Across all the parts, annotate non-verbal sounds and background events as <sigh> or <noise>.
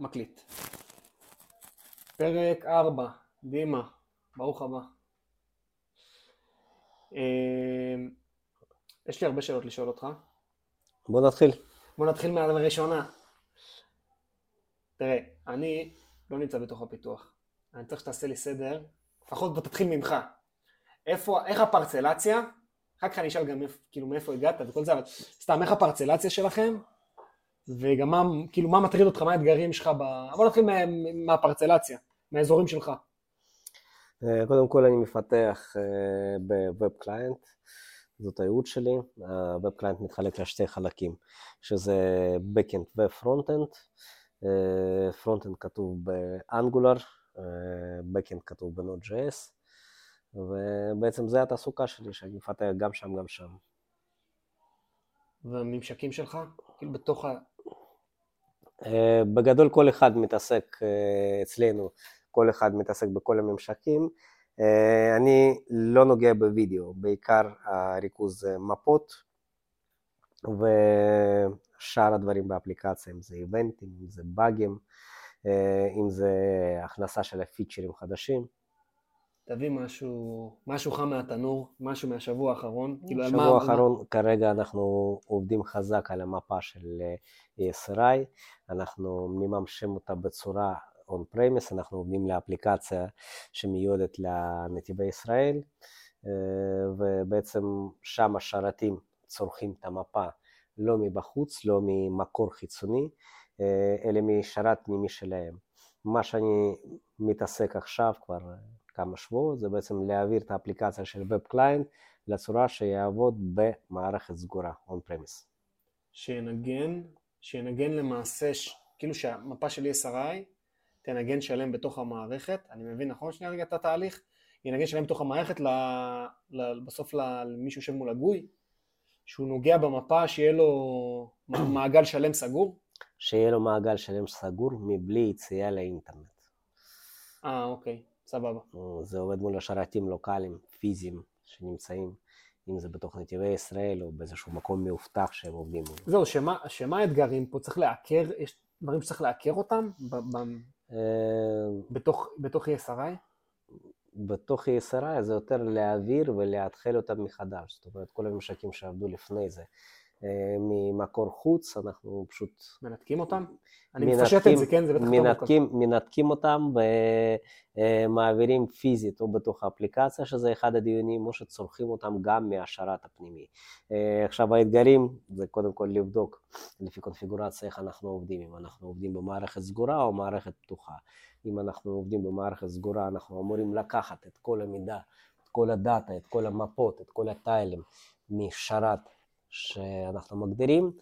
מקליט. פרק 4, דימה, ברוך הבא. אה, יש לי הרבה שאלות לשאול אותך. בוא נתחיל. בוא נתחיל מהראשונה. תראה, אני לא נמצא בתוך הפיתוח. אני צריך שתעשה לי סדר, לפחות בוא תתחיל ממך. איפה, איך הפרצלציה, אחר כך אני אשאל גם כאילו מאיפה הגעת וכל זה, אבל סתם, איך הפרצלציה שלכם, וגם מה, כאילו, מה מטריד אותך, מה האתגרים שלך ב... בוא נתחיל מה, מהפרצלציה, מהאזורים שלך. אה, קודם כל אני מפתח אה, ב web client, זאת הייעוד שלי. ה web client מתחלק לשתי חלקים, שזה Backend ו-Frontend. Frontend כתוב ב Angular, Backend כתוב ב-Node.js, ובעצם זה התעסוקה שלי, שאני מפתח גם שם, גם שם. והממשקים שלך? כאילו בתוך ה... אה, בגדול כל אחד מתעסק אה, אצלנו, כל אחד מתעסק בכל הממשקים. אה, אני לא נוגע בווידאו, בעיקר הריכוז זה מפות ושאר הדברים באפליקציה, אם זה איבנטים, אם זה באגים, אם זה הכנסה של הפיצ'רים חדשים. תביא משהו, משהו חם מהתנור, משהו מהשבוע האחרון. כאילו בשבוע האחרון מה... כרגע אנחנו עובדים חזק על המפה של ESRI, אנחנו מממשים אותה בצורה און פרמיס, אנחנו עובדים לאפליקציה שמיועדת לנתיבי ישראל, ובעצם שם השרתים צורכים את המפה לא מבחוץ, לא ממקור חיצוני, אלא משרת פנימי שלהם. מה שאני מתעסק עכשיו כבר כמה שבועות, זה בעצם להעביר את האפליקציה של Web Client לצורה שיעבוד במערכת סגורה, on premise. שינגן, שינגן למעשה, ש... כאילו שהמפה של ESRI תנגן שלם בתוך המערכת, אני מבין נכון שנייה רגע את התהליך? ינגן שלם בתוך המערכת ל... ל... בסוף למי שיושב מול הגוי, שהוא נוגע במפה, שיהיה לו מעגל שלם סגור? שיהיה לו מעגל שלם סגור מבלי יציאה לאינטרנט. אה, אוקיי. סבבה. זה עובד מול השרתים לוקאליים, פיזיים, שנמצאים, אם זה בתוך נתיבי ישראל או באיזשהו מקום מאובטח שהם עובדים מול. זהו, שמה, שמה האתגרים פה? צריך לעקר, יש דברים שצריך לעקר אותם ב, ב, אה, בתוך, בתוך ESRI? בתוך ESRI זה יותר להעביר ולהתחיל אותם מחדש, זאת אומרת כל הממשקים שעבדו לפני זה. אה, ממקור חוץ, אנחנו פשוט... מנתקים אותם? אני מפשט את זה, כן? זה בטח מנתקים, מנתקים אותם ומעבירים פיזית או בתוך האפליקציה, שזה אחד הדיונים, או שצורכים אותם גם מהשרת הפנימי. אה, עכשיו האתגרים זה קודם כל לבדוק לפי קונפיגורציה איך אנחנו עובדים, אם אנחנו עובדים במערכת סגורה או מערכת פתוחה. אם אנחנו עובדים במערכת סגורה, אנחנו אמורים לקחת את כל המידע, את כל הדאטה, את כל המפות, את כל הטיילים משרת שאנחנו מגדירים.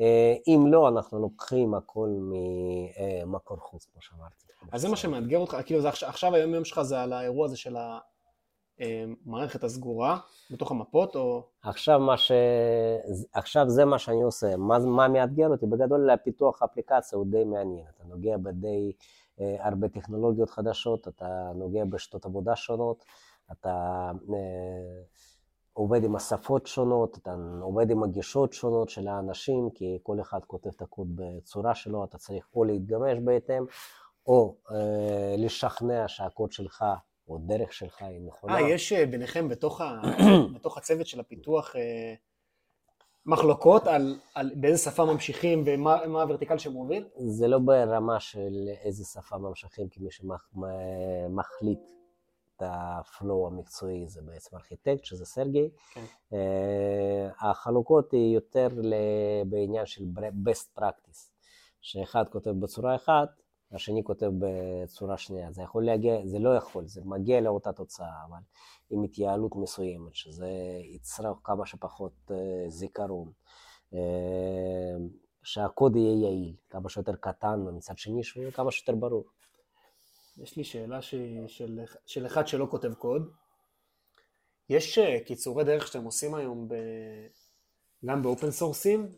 אה, אם לא, אנחנו לוקחים הכל ממקור חוץ, כמו שאמרתי. אז זה מה שמאתגר אותך, כאילו זה עכשיו, היום יום שלך זה על האירוע הזה של המערכת הסגורה בתוך המפות, או... עכשיו, ש... עכשיו זה מה שאני עושה. מה, מה מאתגר אותי? בגדול, פיתוח האפליקציה הוא די מעניין. אתה נוגע בדי אה, הרבה טכנולוגיות חדשות, אתה נוגע בשתות עבודה שונות, אתה... אה, עובד עם השפות שונות, אתה עובד עם הגישות שונות של האנשים, כי כל אחד כותב את הקוד בצורה שלו, אתה צריך או להתגמש בהתאם, או אה, לשכנע שהקוד שלך או דרך שלך היא נכונה. אה, יש אה, ביניכם בתוך, ה... <clears throat> בתוך הצוות של הפיתוח אה, מחלוקות על, על באיזה שפה ממשיכים ומה הוורטיקל שמוביל? זה לא ברמה של איזה שפה ממשיכים, כי מי שמחליט הפלואו המקצועי זה בעצם ארכיטקט, שזה סרגי. כן. Uh, החלוקות היא יותר בעניין של best practice, שאחד כותב בצורה אחת, השני כותב בצורה שנייה. זה יכול להגיע, זה לא יכול, זה מגיע לאותה תוצאה, אבל עם התייעלות מסוימת, שזה יצרוך כמה שפחות uh, זיכרון. Uh, שהקוד יהיה יעיל, כמה שיותר קטן, ומצד שני שהוא יהיה כמה שיותר ברור. יש לי שאלה ש... של... של אחד שלא כותב קוד. יש אה, קיצורי דרך שאתם עושים היום ב... גם באופן סורסים,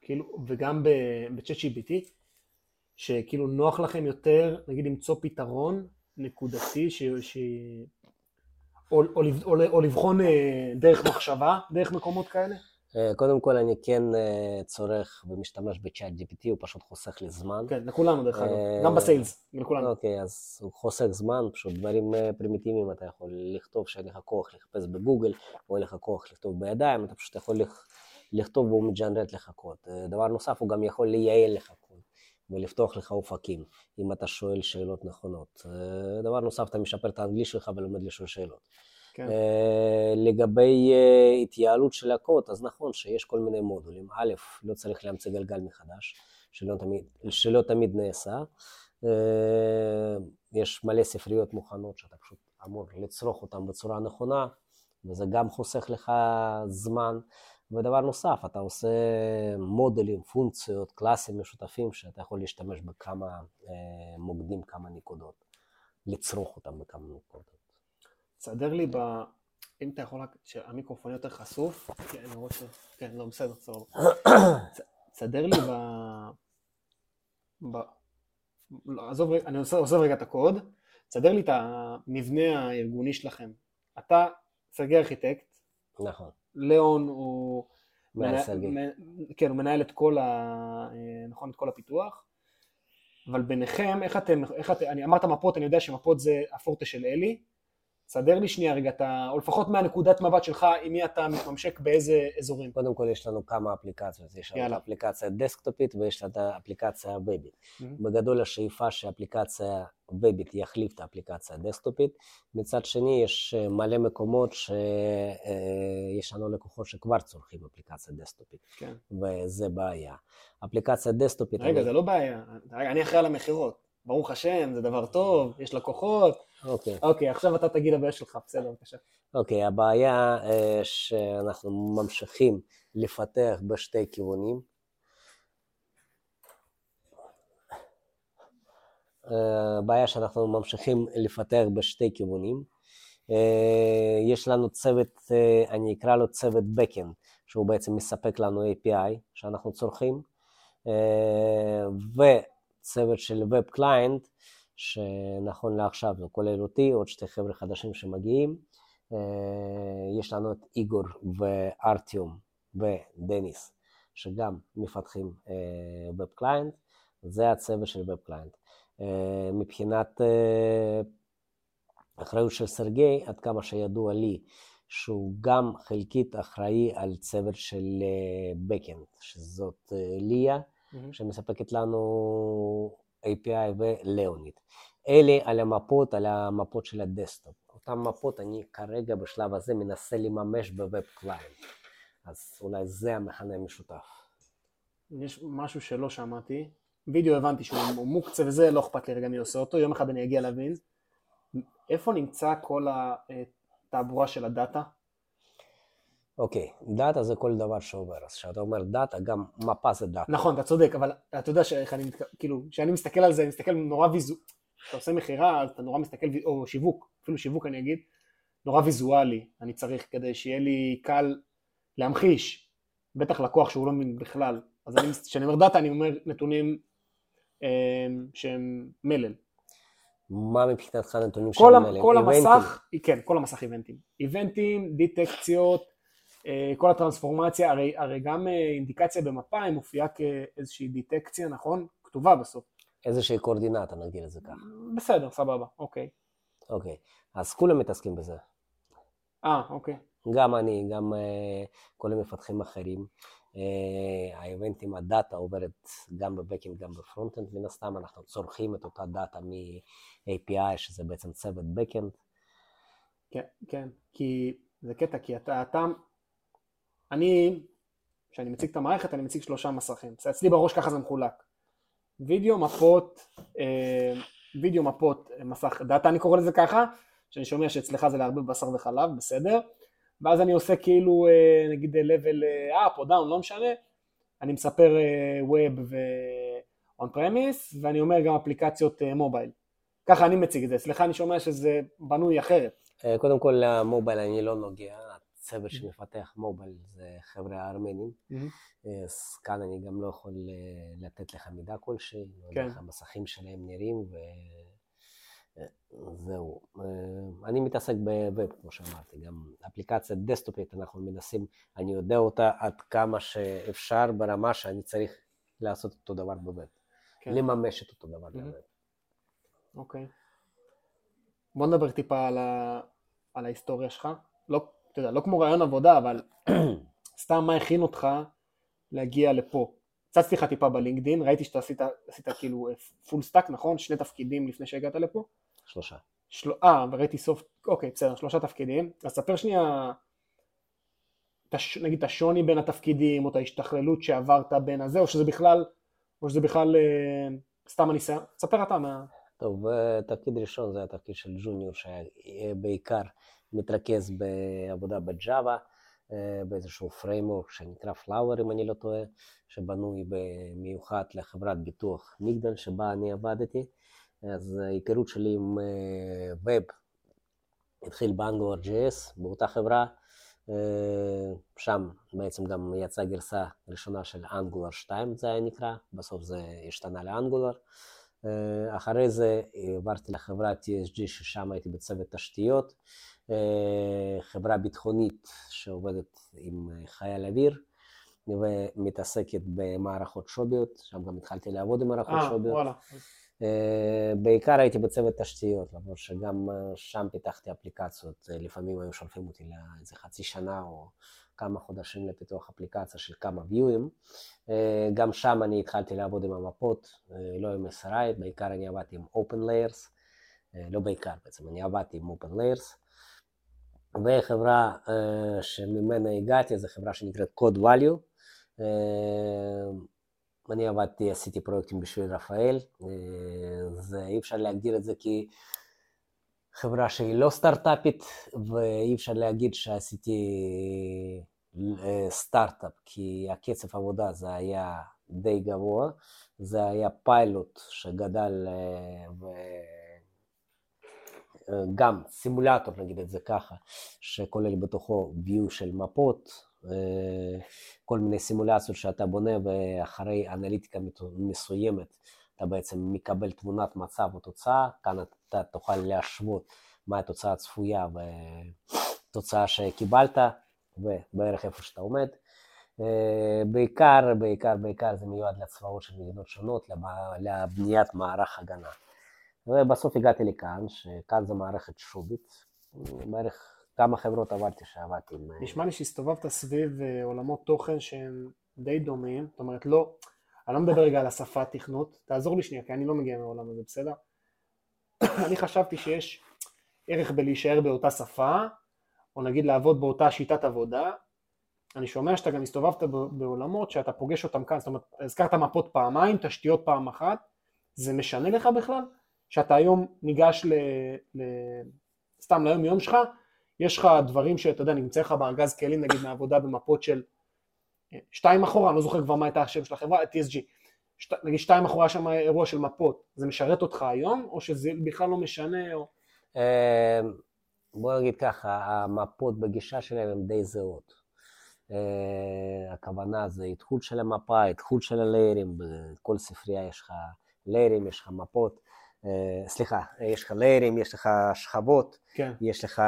כאילו, וגם בצ'אט GPT, שכאילו נוח לכם יותר, נגיד, למצוא פתרון נקודתי, ש... ש... או, או, או, או לבחון אה, דרך מחשבה, דרך מקומות כאלה? אה, קודם כל, אני כן אה, צורך ומשתמש בצ'אט GPT, הוא פשוט חוסך לי זמן. כן, לכולנו דרך אגב, אה, גם בסיילס, לכולנו. אוקיי, אז הוא חוסך זמן, פשוט דברים פרימיטיביים אתה יכול לכתוב שאין לך כוח לחפש בגוגל, או אין לך כוח לכתוב בידיים, אתה פשוט יכול לכ- לכתוב והוא מג'נרט לך קוד. דבר נוסף, הוא גם יכול לייעל לך קוד. ולפתוח לך אופקים, אם אתה שואל שאלות נכונות. דבר נוסף, אתה משפר את האנגלית שלך ולומד לשאול שאלות. כן. אה, לגבי אה, התייעלות של הקוד, אז נכון שיש כל מיני מודולים. א', לא צריך להמציא גלגל מחדש, שלא תמיד, שלא תמיד נעשה. אה, יש מלא ספריות מוכנות שאתה פשוט אמור לצרוך אותן בצורה נכונה, וזה גם חוסך לך זמן. ודבר נוסף, אתה עושה מודולים, פונקציות, קלאסים משותפים, שאתה יכול להשתמש בכמה מוקדים, כמה נקודות, לצרוך אותם בכמה נקודות. תסדר לי ב... אם אתה יכול רק, שהמיקרופון יותר חשוף, כי אני רואה ש... כן, לא, בסדר, סבבה. <coughs> תסדר לי ב... ב... לא, עזוב, אני עוזב, רגע את הקוד, תסדר לי את המבנה הארגוני שלכם. אתה סרגי ארכיטקט, נכון, ליאון הוא... מנהל מנהל- סרגי. כן, הוא מנהל את כל ה... אה, נכון, את כל הפיתוח. אבל ביניכם, איך אתם, איך אתם, אני אמרת מפות, אני יודע שמפות זה הפורטה של אלי. תסדר לי שנייה רגע, אתה, או לפחות מהנקודת מבט שלך, עם מי אתה מתממשק באיזה אזורים. קודם כל יש לנו כמה אפליקציות, יש לנו. האפליקציה דסקטופית ויש לנו האפליקציה הוובית. מהמם. בגדול השאיפה שהאפליקציה הוובית יחליף את האפליקציה הדסקטופית. מצד שני יש אה, מלא מקומות שיש לנו לקוחות שכבר צורכים אפליקציה דסקטופית, כן. וזה בעיה. אפליקציה דסקטופית, רגע, אני- זה לא בעיה. רגע, אני אחראי על המכירות. ברוך השם, זה דבר טוב, יש לקוחות. אוקיי. אוקיי, עכשיו אתה תגיד הבעיה שלך, בסדר, בבקשה. אוקיי, הבעיה אה, שאנחנו ממשיכים לפתח בשתי כיוונים. אה, הבעיה שאנחנו ממשיכים לפתח בשתי כיוונים. אה, יש לנו צוות, אה, אני אקרא לו צוות backend, שהוא בעצם מספק לנו API שאנחנו צורכים, אה, וצוות של Web Client, שנכון לעכשיו זה כולל אותי, עוד שתי חבר'ה חדשים שמגיעים. אה, יש לנו את איגור וארטיום ודניס, שגם מפתחים web client, זה הצוות של client. מבחינת אה, אחריות של סרגי, עד כמה שידוע לי, שהוא גם חלקית אחראי על צוות של backend, שזאת אה, ליה, מהמם. שמספקת לנו API ולאונית. אלה על המפות, על המפות של ה desktop. אותן מפות אני כרגע בשלב הזה מנסה לממש ב web client. אז אולי זה המכנה המשותף. יש משהו שלא שמעתי. וידאו הבנתי שהוא הוא מוקצה וזה, לא אכפת לי רגע מי עושה אותו, יום אחד אני אגיע להבין. איפה נמצא כל התעבורה של הדאטה? אוקיי, דאטה זה כל דבר שעובר. אז כשאתה אומר דאטה, גם מפה זה דאטה. נכון, אתה צודק, אבל אתה יודע שאיך אני, כאילו, כשאני מסתכל על זה, אני מסתכל נורא ויזו... אתה עושה מכירה, אז אתה נורא מסתכל, או שיווק, אפילו שיווק אני אגיד, נורא ויזואלי אני צריך כדי שיהיה לי קל להמחיש, בטח לקוח שהוא לא מבין בכלל. אז אני, כשאני אומר דאטה, אני אומר נתונים אה, שהם מלל. מה מבחינתך הנתונים ה- אלה? כל? המסך, כן, כל המסך איבנטים. איבנטים, דיטקציות, כל הטרנספורמציה, הרי, הרי גם אה, אינדיקציה במפה היא מופיעה כאיזושהי דיטקציה, נכון? כתובה בסוף. איזושהי קורדינטה, נגדיר את זה ככה. בסדר, סבבה, אוקיי. אוקיי, אז כולם מתעסקים בזה. אה, אוקיי. גם אני, גם אה, כל המפתחים האחרים. אה, האיבנטים, הדאטה עוברת גם ב backend, גם ב frontend, מן הסתם אנחנו צורכים את אותה דאטה מ-API, שזה בעצם צוות backend. כן, כן, כי זה קטע, כי אתה, אתה, אני, כשאני מציג את המערכת, אני מציג שלושה מסכים. בסדר? אצלי בראש ככה זה מחולק. וידאו, מפות, אה, וידאו, מפות, אה, מסך דאטה, אני קורא לזה ככה, שאני שומע שאצלך זה להרבה בשר וחלב, בסדר? ואז אני עושה כאילו, אה, נגיד, level אה, up או down, לא משנה, אני מספר אה, web ו-on premise, ואני אומר גם אפליקציות אה, מובייל. ככה אני מציג את זה, אצלך אני שומע שזה בנוי אחרת. אה, קודם כל, למובייל אני לא נוגע, הצוות שמפתח מובייל זה חבר'ה הארמנים. אה, אז כאן אני גם לא יכול אה, לתת לך מידע כלשהי, לא יודע כן. איך המסכים שלהם נראים, זהו. אני מתעסק בווב, כמו שאמרתי, גם אפליקציית דסטופית, אנחנו מנסים, אני יודע אותה עד כמה שאפשר ברמה שאני צריך לעשות אותו דבר בווב. כן. לממש את אותו דבר. בווב. אוקיי. בוא נדבר טיפה על, ה... על ההיסטוריה שלך. לא, אתה יודע, לא כמו ריאיון עבודה, אבל <clears throat> סתם מה הכין אותך להגיע לפה. הצצתי לך טיפה ב LinkedIn, ראיתי שאתה עשית, עשית כאילו full stack, נכון? שני תפקידים לפני שהגעת לפה? שלושה. של... אה, וראיתי סוף, אוקיי, בסדר, שלושה תפקידים. אז ספר שנייה, תש... נגיד את השוני בין התפקידים, או את ההשתכללות שעברת בין הזה, או שזה בכלל, או שזה בכלל אה, סתם הניסיון. ספר אתה מה... טוב, תפקיד ראשון זה התפקיד של junior, שבעיקר מתרכז בעבודה ב Java, באיזשהו framework שנקרא Flower, אם אני לא טועה, שבנוי במיוחד לחברת ביטוח מגדל, שבה אני עבדתי. אז ההיכרות שלי עם web התחיל ב Angular JS, באותה חברה. שם בעצם גם יצאה גרסה ראשונה של Angular 2, זה היה נקרא, בסוף זה השתנה לאנגולר. אה, אחרי זה עברתי לחברת TSG, ששם הייתי בצוות תשתיות, אה, חברה ביטחונית שעובדת עם חייל אוויר. ומתעסקת במערכות שוביות, שם גם התחלתי לעבוד עם מערכות 아, אה, שוביות. וואלה. בעיקר הייתי בצוות תשתיות, למרות שגם שם פיתחתי אפליקציות, לפעמים היו שולפים אותי לאיזה חצי שנה או כמה חודשים לפיתוח אפליקציה של כמה ויואים. אה, גם שם אני התחלתי לעבוד עם המפות, אה, לא עם SRI, בעיקר אני עבדתי עם Open Layers, אה, לא בעיקר בעצם, אני עבדתי עם Open Layers. וחברה שממנה הגעתי זו חברה שנקראת Code Value. אני עבדתי, עשיתי פרויקטים בשביל רפאל, זה אי אפשר להגדיר את זה כי חברה שהיא לא סטארט-אפית, ואי אפשר להגיד שעשיתי אה, סטארט-אפ, כי הקצב עבודה זה היה די גבוה, זה היה פיילוט שגדל אה, אה, סימולטור, נגיד את זה ככה, שכולל בתוכו view של מפות, כל מיני סימולציות שאתה בונה ואחרי אנליטיקה מסוימת אתה בעצם מקבל תמונת מצב או תוצאה, כאן אתה תוכל להשוות מה התוצאה הצפויה ותוצאה שקיבלת, ובערך איפה שאתה עומד. אה, בעיקר, בעיקר, בעיקר זה מיועד לצבאות של מדינות שונות, לבניית מערך הגנה. ובסוף הגעתי לכאן, שכאן זו מערכת שובית, בערך כמה חברות עברתי שעבדתי עם... נשמע לי שהסתובבת סביב אה, עולמות תוכן שהם די דומים, זאת אומרת לא, אני לא מדבר רגע על השפת תכנות, תעזור לי שנייה, כי אני לא מגיע מהעולם הזה, בסדר? <coughs> אני חשבתי שיש ערך בלהישאר באותה שפה, או נגיד לעבוד באותה שיטת עבודה. אני שומע שאתה גם הסתובבת בעולמות שאתה פוגש אותם כאן, זאת אומרת, הזכרת מפות פעמיים, תשתיות פעם אחת, זה משנה לך בכלל? שאתה היום ניגש ל... ל... סתם ליום יום שלך, יש לך דברים שאתה יודע, נמצא לך בארגז כלים נגיד מעבודה במפות של שתיים אחורה, אני לא זוכר כבר מה הייתה השם של החברה, TSG, שת, נגיד שתיים אחורה שם אירוע של מפות, זה משרת אותך היום, או שזה בכלל לא משנה? או... אמ, בוא נגיד ככה, המפות בגישה שלהם הן די זהות. Uh, הכוונה זה איתחות של המפה, איתחות של הליירים, בכל ספרייה יש לך ליירים, יש לך מפות, סליחה, יש לך ליירים, יש לך שכבות, כן. יש לך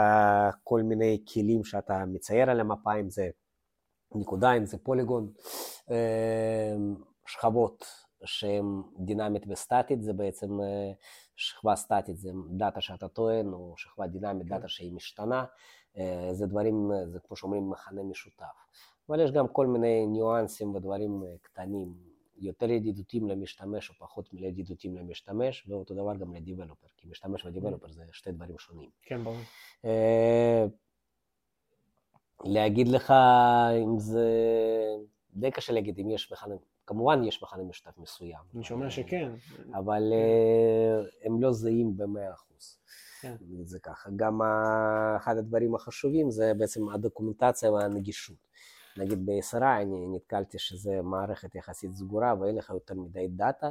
כל מיני כלים שאתה מצייר על המפה, אם זה נקודה, אם זה פוליגון, אמ, שכבות שהן דינמית וסטטית, זה בעצם אה, שכבה סטטית, זה דאטה שאתה טוען, או שכבה דינמית, דאטה שהיא משתנה, אה, זה דברים, זה כמו שאומרים, מכנה משותף. אבל יש גם כל מיני ניואנסים ודברים אה, קטנים, יותר ידידותיים למשתמש או פחות ידידותיים למשתמש, ואותו דבר גם ל developer, כי משתמש ו developer זה שתי דברים שונים. כן, ברור. להגיד לך אם זה... די קשה להגיד אם יש מכנה, כמובן יש מכנה משותף מסוים. אני שומע שכן. אבל אה, הם לא זהים במאה אחוז. כן. זה ככה. גם אחד הדברים החשובים זה בעצם הדוקומנטציה והנגישות. נגיד ב-SRI אני נתקלתי שזה מערכת יחסית סגורה ואין לך יותר מדי דאטה,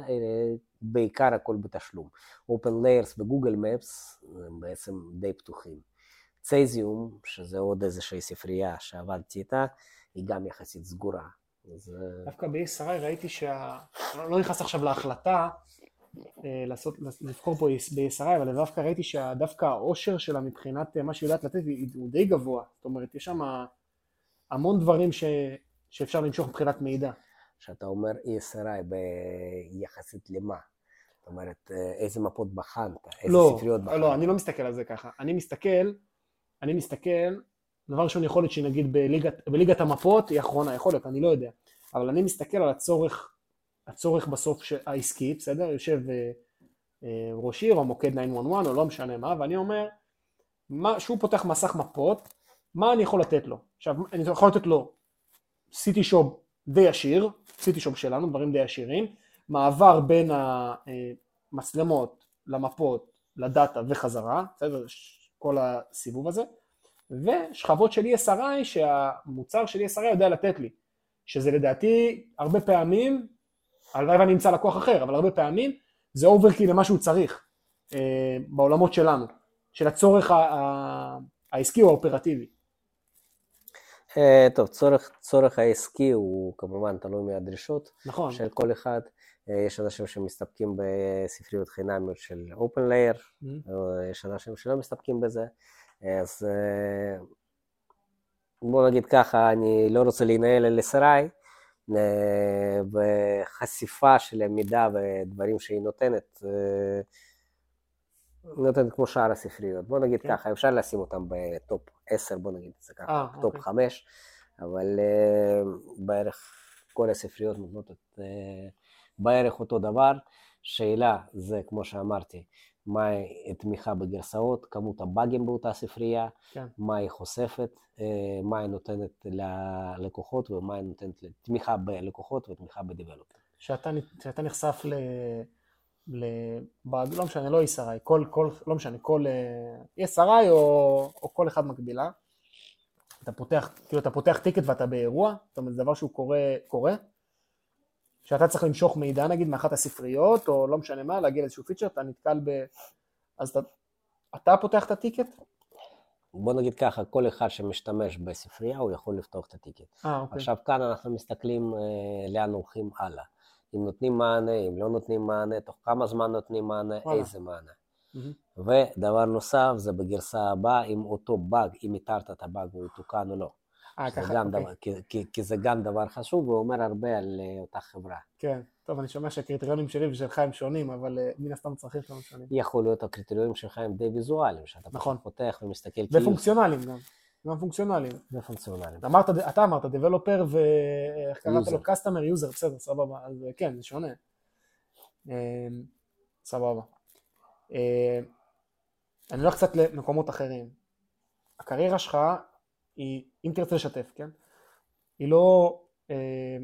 בעיקר הכל בתשלום. Open Layers וגוגל Maps הם בעצם די פתוחים. צזיום, שזה עוד איזושהי ספרייה שעבדתי איתה, היא גם יחסית סגורה. אז... דווקא ב-SRI ראיתי שה... לא נכנס עכשיו להחלטה, אה, לעשות, לבחור פה בישרי, אבל דווקא ראיתי שדווקא העושר שלה מבחינת אה, מה שהיא יודעת לתת הוא די גבוה. זאת אומרת, יש שם המון דברים ש, שאפשר למשוך מבחינת מידע. כשאתה אומר ESRI ביחסית למה? זאת אומרת, אה, איזה מפות בחנת? איזה לא, ספריות בחנת? לא, אני לא מסתכל על זה ככה. אני מסתכל, אני מסתכל, דבר ראשון יכול להיות שנגיד בליגת, בליגת המפות היא אחרונה, יכול להיות, אני לא יודע. אבל אני מסתכל על הצורך הצורך בסוף העסקי, בסדר? יושב אה, אה, ראש עיר או מוקד 911 או לא משנה מה, ואני אומר, מה, שהוא פותח מסך מפות, מה אני יכול לתת לו? עכשיו, אני יכול לתת לו CityShob די עשיר, CityShob שלנו, דברים די עשירים, מעבר בין המצלמות למפות, לדאטה וחזרה, בסדר? כל הסיבוב הזה, ושכבות של ESRI שהמוצר של ESRI יודע לתת לי, שזה לדעתי הרבה פעמים הלוואי ואני אמצא לקוח אחר, אבל הרבה פעמים זה overkill למה שהוא צריך אה, בעולמות שלנו, של הצורך העסקי או האופרטיבי. אה, טוב, צורך, צורך העסקי הוא כמובן תלוי מהדרישות נכון. של כל אחד. אה, יש אנשים שמסתפקים בספריות חינמיות של open layer, mm-hmm. יש אנשים שלא מסתפקים בזה. אז בוא נגיד ככה, אני לא רוצה להנהל על SRI, וחשיפה של המידע ודברים שהיא נותנת, אה, נותנת כמו שאר הספריות. בוא נגיד כן. ככה, אפשר לשים אותם ב top 10, בוא נגיד את זה ככה, אה, אה, top אוקיי. 5, אבל uh, בערך כל הספריות נותנות את, uh, בערך אותו דבר. שאלה זה, כמו שאמרתי, מה תמיכה בגרסאות, כמות הבאגים באותה ספרייה, כן. מה היא חושפת, אה, מה היא נותנת ללקוחות ומה היא נותנת לתמיכה בלקוחות ותמיכה ב developer. כשאתה נחשף ל... לבאג, לא משנה, לא ESRI, כל, כל, לא משנה, כל אה, ESRI או, או כל אחד מקבילה, אתה פותח, כאילו אתה פותח טיקט ואתה באירוע, זאת אומרת זה דבר שהוא קורה, קורה, שאתה צריך למשוך מידע נגיד מאחת הספריות, או לא משנה מה, להגיע לאיזשהו פיצ'ר, אתה נתקל ב... אז אתה, אתה פותח את הטיקט? בוא נגיד ככה, כל אחד שמשתמש בספרייה הוא יכול לפתוח את הטיקט. אה, אוקיי. עכשיו כאן אנחנו מסתכלים אה, לאן הולכים הלאה. אם נותנים מענה, אם לא נותנים מענה, תוך כמה זמן נותנים מענה, וואלה. איזה מענה. Mm-hmm. ודבר נוסף, זה בגרסה הבאה, אם אותו באג, אם איתרת את הבאג הוא יתוקן או לא. אה, ככה, אוקיי. דבר, כי, כי, כי זה גם דבר חשוב ואומר הרבה על uh, אותה חברה. כן, טוב, אני שומע שהקריטריונים שלי ושלך הם שונים, אבל uh, מן הסתם הצרכים שלנו שונים. יכול להיות הקריטריונים שלך הם די ויזואליים, שאתה נכון. פותח ומסתכל כאילו... ופונקציונליים גם. גם פונקציונליים. ופונקציונליים. אמרת, אתה אמרת, developer ואיך קראת לו? customer user, בסדר, סבבה. אז כן, זה שונה. סבבה. אני הולך קצת למקומות אחרים. הקריירה שלך היא, אם תרצה לשתף, כן? היא לא אה,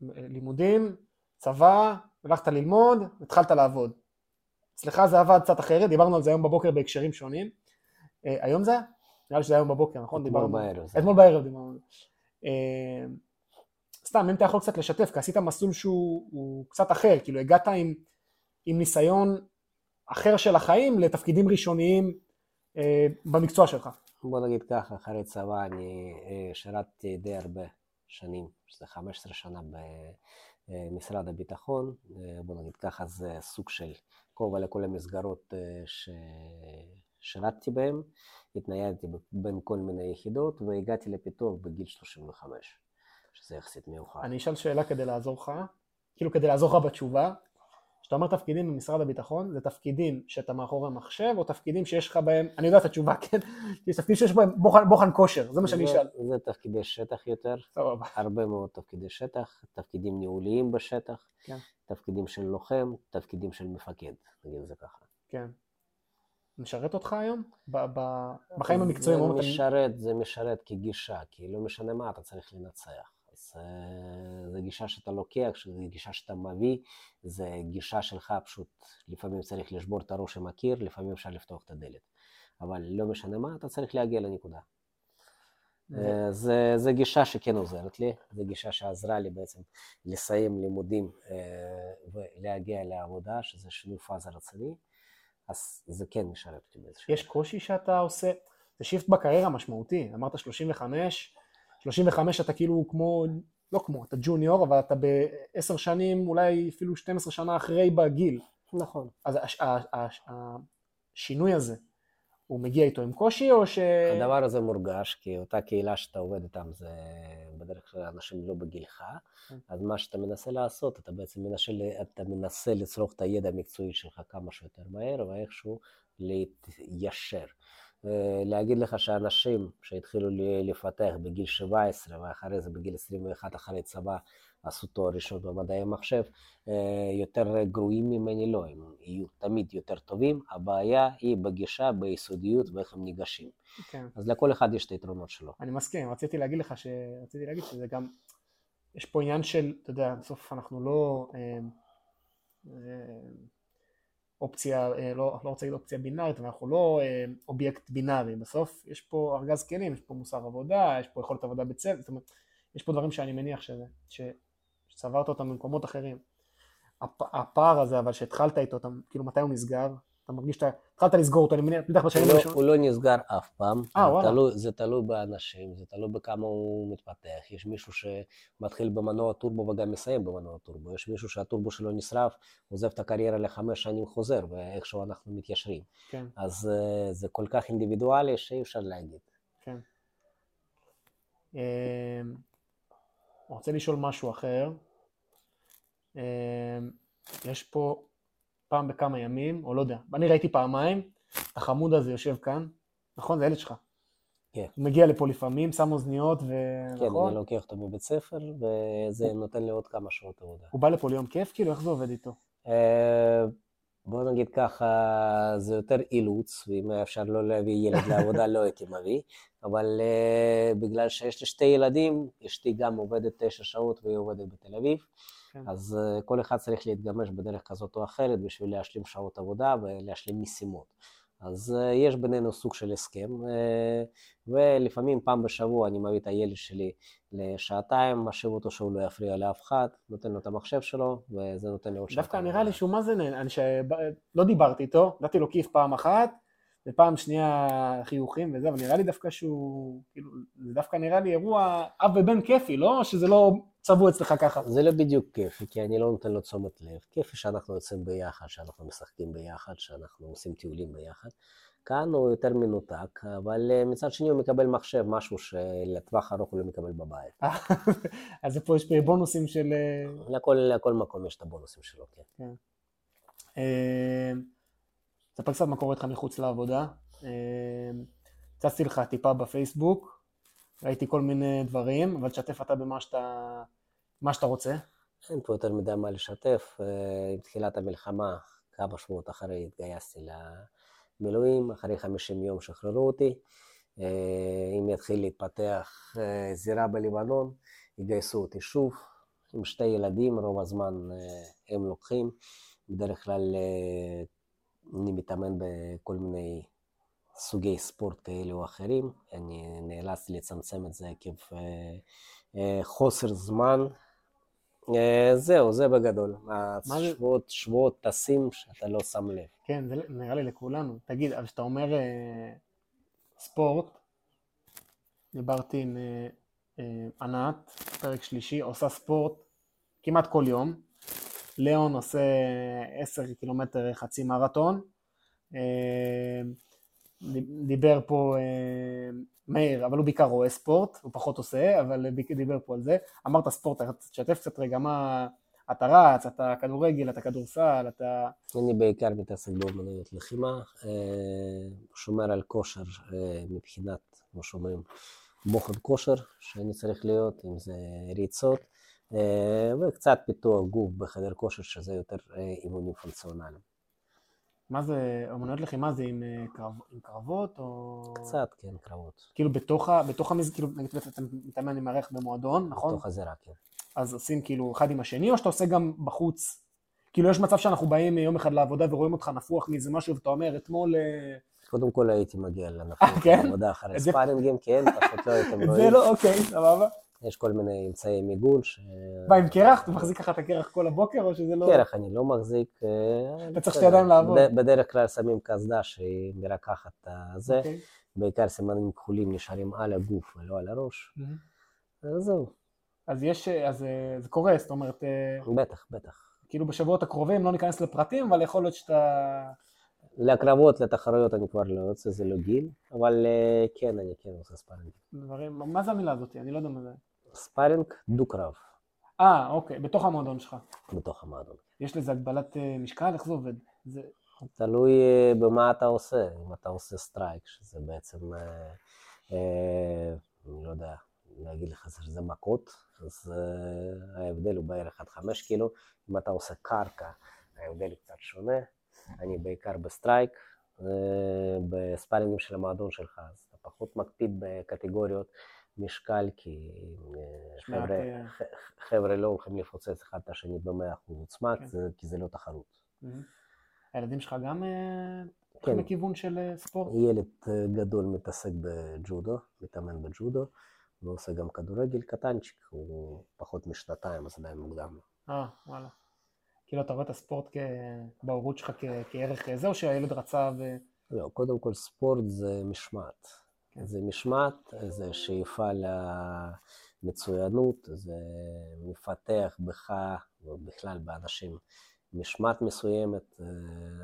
לימודים, צבא, הלכת ללמוד, התחלת לעבוד. אצלך זה עבד קצת אחרת, דיברנו על זה היום בבוקר בהקשרים שונים. אה, היום זה? נראה לי שזה היום בבוקר, נכון? אתמול בערב. אתמול בערב דיברנו. אה, סתם, אם אתה יכול קצת לשתף, כי עשית מסלול שהוא קצת אחר, כאילו הגעת עם, עם ניסיון אחר של החיים לתפקידים ראשוניים אה, במקצוע שלך. בוא נגיד ככה, אחרי צבא אני אה, שירתתי די הרבה שנים, שזה 15 שנה במשרד הביטחון, אה, בוא נגיד ככה, זה סוג של כובע לכל המסגרות אה, ששירתתי בהן, התניידתי בין כל מיני יחידות והגעתי לפיתוח בגיל 35, שזה יחסית מאוחר. אני אשאל שאלה כדי לעזור לך, כאילו כדי לעזור לך בתשובה, כשאתה אומר תפקידים במשרד הביטחון, זה תפקידים שאתה מאחורי מחשב, או תפקידים שיש לך בהם, אני יודע את התשובה, <laughs> כן? זה תפקידים שיש בהם בוחן, בוחן כושר, זה מה שאני אשאל. זה תפקידי שטח יותר, סבבה. הרבה מאוד תפקידי שטח, תפקידים ניהוליים בשטח, כן. תפקידים של לוחם, תפקידים של מפקד, נגיד זה ככה. כן. משרת אותך היום? בחיים המקצועיים? זה משרת, זה משרת כגישה, כי לא משנה מה אתה צריך לנצח. אז זו גישה שאתה לוקח, זו גישה שאתה מביא, זו גישה שלך פשוט, לפעמים צריך לשבור את הראש עם הקיר, לפעמים אפשר לפתוח את הדלת. אבל לא משנה מה, אתה צריך להגיע לנקודה. אה, זו גישה שכן עוזרת לי, זו גישה שעזרה לי בעצם לסיים לימודים אה, ולהגיע לעבודה, שזה שינוי פאזה רציני, אז זה כן משרת אותי באיזשהו... יש קושי שאתה עושה, זה שיפט בקריירה משמעותי, אמרת 35, 35 אתה כאילו כמו, לא כמו, אתה ג'וניור, אבל אתה בעשר שנים, אולי אפילו 12 שנה אחרי בגיל. נכון. אז השינוי הזה, הוא מגיע איתו עם קושי, או ש... הדבר הזה מורגש, כי אותה קהילה שאתה עובד איתם זה בדרך כלל אנשים לא בגילך, כן. אז מה שאתה מנסה לעשות, אתה בעצם מנסה, אתה מנסה לצרוך את הידע המקצועי שלך כמה שיותר מהר, ואיכשהו להתיישר. להגיד לך שאנשים שהתחילו לפתח בגיל 17 ואחרי זה בגיל 21 אחרי צבא עשו תואר ראשון במדעי המחשב, אה, יותר גרועים ממני לא, הם יהיו תמיד יותר טובים, הבעיה היא בגישה, ביסודיות ואיך הם ניגשים. כן. אז לכל אחד יש את היתרונות שלו. אני מסכים, רציתי להגיד לך ש... רציתי להגיד שזה גם... יש פה עניין של, אתה יודע, בסוף אנחנו לא... אה, אה, אופציה, אה, לא, לא רוצה להגיד אופציה בינארית, אבל אנחנו לא אה, אובייקט בינארי, בסוף יש פה ארגז כלים, יש פה מוסר עבודה, יש פה יכולת עבודה בצוות, זאת אומרת, יש פה דברים שאני מניח שזה, שצברת אותם במקומות אחרים. הפ, הפער הזה, אבל שהתחלת איתו, אתה, כאילו מתי הוא נסגר? אתה מרגיש שאתה, התחלת לסגור אותו, אני מניח, בטח בשנים לא, הראשונות. הוא לא נסגר אף פעם, אה, זה, וואלה. זה תלוי באנשים, זה תלוי בכמה הוא מתפתח. יש מישהו שמתחיל במנוע טורבו וגם מסיים במנוע טורבו, יש מישהו שהטורבו שלו נשרף, עוזב את הקריירה לחמש שנים חוזר, ואיכשהו אנחנו מתיישרים. כן, אז אה, זה כל כך אינדיבידואלי שאי אפשר להגיד. כן. אני רוצה לשאול משהו אחר. אה, יש פה פעם בכמה ימים, או לא יודע, אני ראיתי פעמיים, החמוד הזה יושב כאן, נכון? זה הילד שלך. כן. הוא מגיע לפה לפעמים, שם אוזניות, ו... כן, נכון? אני לוקח אותו מבית ספר, וזה נותן לי עוד כמה שעות עבודה. הוא בא לפה ליום כיף, כאילו, איך זה עובד איתו? בוא נגיד ככה, זה יותר אילוץ, ואם היה אפשר לא להביא ילד לעבודה, לא הייתי מביא, אבל uh, בגלל שיש לי שתי ילדים, אשתי גם עובדת תשע שעות והיא עובדת בתל אביב, כן. אז uh, כל אחד צריך להתגמש בדרך כזאת או אחרת בשביל להשלים שעות עבודה ולהשלים משימות. אז uh, יש בינינו סוג של הסכם, uh, ולפעמים פעם בשבוע אני מביא את הילד שלי לשעתיים, משאיר אותו שהוא לא יפריע לאף אחד, נותן לו את המחשב שלו, וזה נותן לי עוד שעתיים. דווקא נראה לי שהוא מה זה נהנה, שלא דיברתי איתו, נתתי לו כיף פעם אחת, ופעם שנייה חיוכים וזה, אבל נראה לי דווקא שהוא, כאילו, זה דווקא נראה לי אירוע אב ובן כיפי, לא? שזה לא צבוע אצלך ככה. זה לא בדיוק כיפי, כי אני לא נותן לו תשומת לב. כיפי שאנחנו יוצאים ביחד, שאנחנו משחקים ביחד, שאנחנו עושים טיולים ביחד. כאן הוא יותר מנותק, אבל אה, מצד שני הוא מקבל מחשב, משהו שלטווח ארוך הוא לא מקבל בבית. <laughs> אז פה יש בונוסים של... אה, לכל, לכל מקום יש את הבונוסים שלו, כן. אה, ספר קצת מה קורה איתך מחוץ לעבודה. אה, צצתי לך טיפה בפייסבוק, ראיתי כל מיני דברים, אבל תשתף אתה במה שאתה, מה שאתה רוצה. אין פה יותר מדי מה לשתף. אה, עם תחילת המלחמה, כמה שבועות אחרי התגייסתי למילואים, אחרי 50 יום שחררו אותי. אה, אם יתחיל להתפתח אה, זירה בלבנון, יגייסו אותי שוב, עם שתי ילדים, רוב הזמן אה, הם לוקחים. בדרך כלל אה, אני מתאמן בכל מיני סוגי ספורט כאלה או אחרים. אני נאלצתי לצמצם את זה עקב אה, אה, חוסר זמן. אה, זהו, זה בגדול. מה זה- השבועות, שבועות טסים שאתה לא שם לב. כן, זה נראה לי לכולנו. תגיד, אבל כשאתה אומר ספורט, דיברתי עם ענת, פרק שלישי, עושה ספורט כמעט כל יום. ליאון עושה 10 קילומטר חצי מרתון. אה, דיבר פה אה, מאיר, אבל הוא בעיקר רואה ספורט, הוא פחות עושה, אבל דיבר פה על זה. אמרת ספורט, תשתף קצת רגע מה... אתה רץ, אתה כדורגל, אתה כדורסל, אתה... אני בעיקר מתעסק באומנויות לחימה, אה, שומר על כושר מבחינת, כמו שאומרים, מוחד כושר שאני צריך להיות, אם זה ריצות, וקצת פיתוח גוף בחדר כושר, שזה יותר אה, אימונים פונקציונליים. מה זה, אמנויות לחימה זה עם, אה, קרב, עם קרבות, או... קצת, כן, קרבות. כאילו בתוך, בתוך המז... כאילו נגיד אתה מתאמן עם מערכת במועדון, נכון? בתוך הזירה, כן. אז עושים כאילו אחד עם השני, או שאתה עושה גם בחוץ? כאילו יש מצב שאנחנו באים יום אחד לעבודה ורואים אותך נפוח מאיזה משהו, ואתה אומר, אתמול... אה, קודם כל הייתי מגיע לנפוח כן? לעבודה אחרי ספארינגים, כן, פשוט לא הייתם את זה רואים. לא, אוקיי, סבבה. יש כל מיני אמצעי מיגון. ש- מה, עם קרח? אתה מחזיק ככה את הקרח כל הבוקר, או שזה לא... קרח אני לא מחזיק. אה, אתה צריך. שתי ידיים לעבוד. בד- בדרך כלל שמים קסדה שהיא מרקחת את הזה, אוקיי. בעיקר סימנים כחולים נשארים על הגוף ולא על הראש. אז זהו, אז יש, אז אה, זה קורה, זאת אומרת, אה, בטח, בטח. כאילו בשבועות הקרובים, לא ניכנס לפרטים, אבל יכול להיות שאתה... לקרבות, לתחרויות אני כבר לא רוצה, זה לא גיל, אבל אה, כן, אני כן עושה sparring. דברים... מה זה המילה הזאת? אני לא יודע מה זה. sparring דו-קרב אה, אוקיי, בתוך המועדון שלך. בתוך המועדון. יש לזה הגבלת אה, משקל? איך זה עובד? זה... תלוי אה, במה אתה עושה, אם אתה עושה strike, שזה בעצם, אה, אה, אני לא יודע, להגיד לך שזה מכות, אז אה, ההבדל הוא בערך עד חמש קילו, אם אתה עושה קרקע, ההבדל קצת שונה, אני בעיקר ב strike, אה, ב sparringים של המועדון שלך, אז אתה פחות מקפיד בקטגוריות משקל, כי אה, חבר'ה, לא הולכים לפוצץ אחד את השני במאה אחוז עוצמה, כן. כי זה לא תחרות. הילדים שלך גם אה, כן. הולכים לכיוון של אה, ספורט? ילד גדול מתעסק בג'ודו, מתאמן בג'ודו, ועושה גם כדורגל קטנצ'יק, הוא פחות משנתיים, אז עדיין מוקדם. אה, וואלה. כאילו אתה רואה את הספורט. בהורות שלך. כערך זה, או שהילד רצה ו... לא, קודם כל ספורט זה משמעת. זה משמעת, זה שאיפה למצוינות, זה מפתח בך ובכלל באנשים משמעת מסוימת, אה,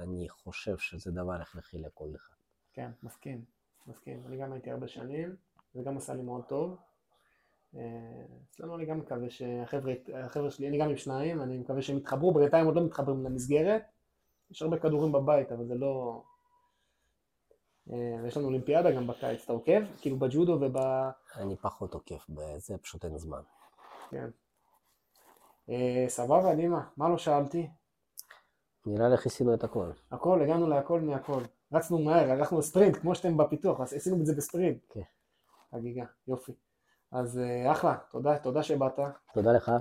אני חושב שזה דבר הכרחי לכל אחד. כן, מסכים, מסכים. אני גם הייתי הרבה שנים, זה גם עשה לי מאוד טוב. אה, אצלנו אני גם מקווה שהחבר'ה החבר'ה שלי, אני גם עם שניים, אני מקווה שהם יתחברו, בינתיים עוד לא מתחברים למסגרת. יש הרבה כדורים בבית, אבל זה לא... אה, ויש לנו אולימפיאדה גם בקיץ, אתה עוקב? כאילו בג'ודו וב... אני פחות עוקף בזה, פשוט אין זמן. כן. אה, סבבה, נימה, מה לא שאלתי? נראה לי כיסינו את הכל. הכל, הגענו להכל מהכל. רצנו מהר, הלכנו ספרינט, כמו שאתם בפיתוח, אז עשינו את זה בספרינט. כן. חגיגה, יופי. אז אה, אחלה, תודה, תודה שבאת. תודה לך.